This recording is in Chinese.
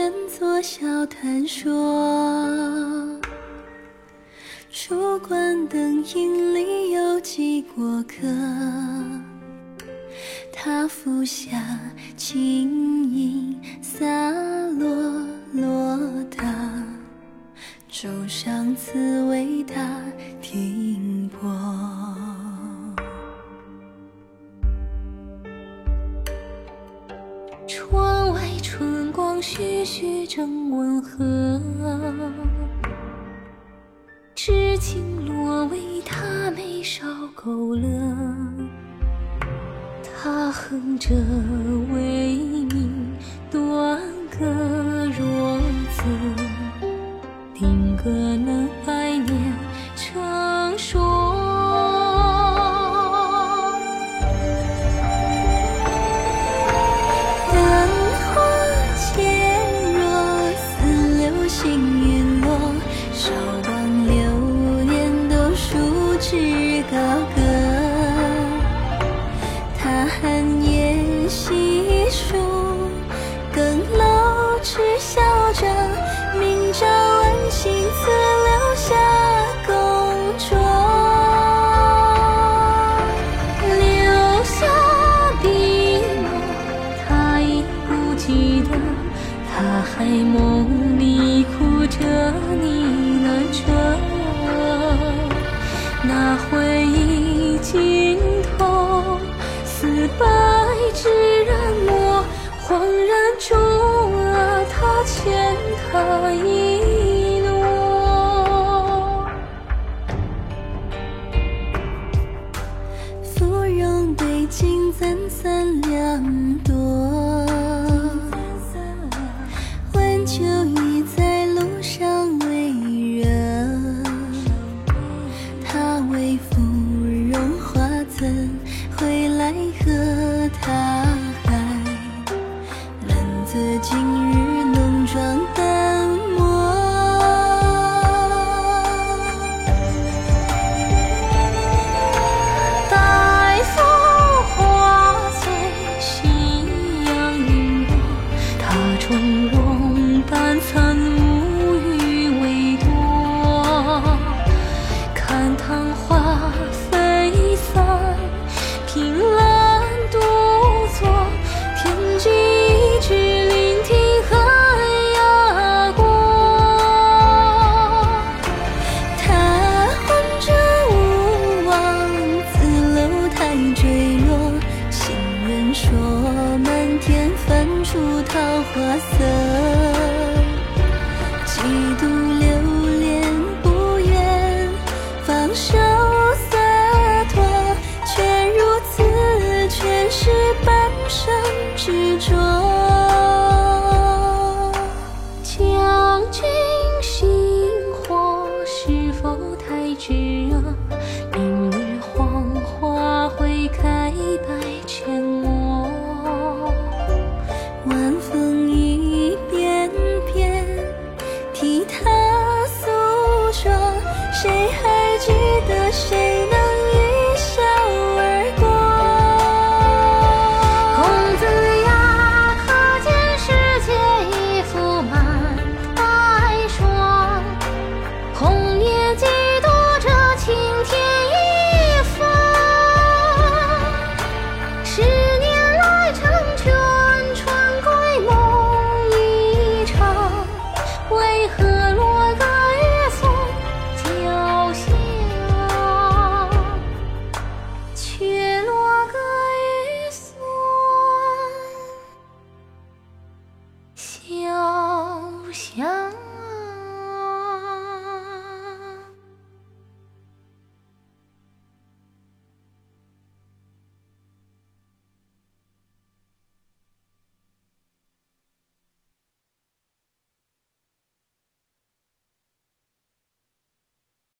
乘坐笑谈说。烛光灯影里有几过客，他服下轻盈洒落落的，舟上此为他停徐徐正温和。知青落为他眉梢勾勒，他哼着为民断歌细数，更漏痴笑着，明朝恩情自留下宫中。留下笔墨，他已不记得，他还梦恍然中啊，他欠他一花色。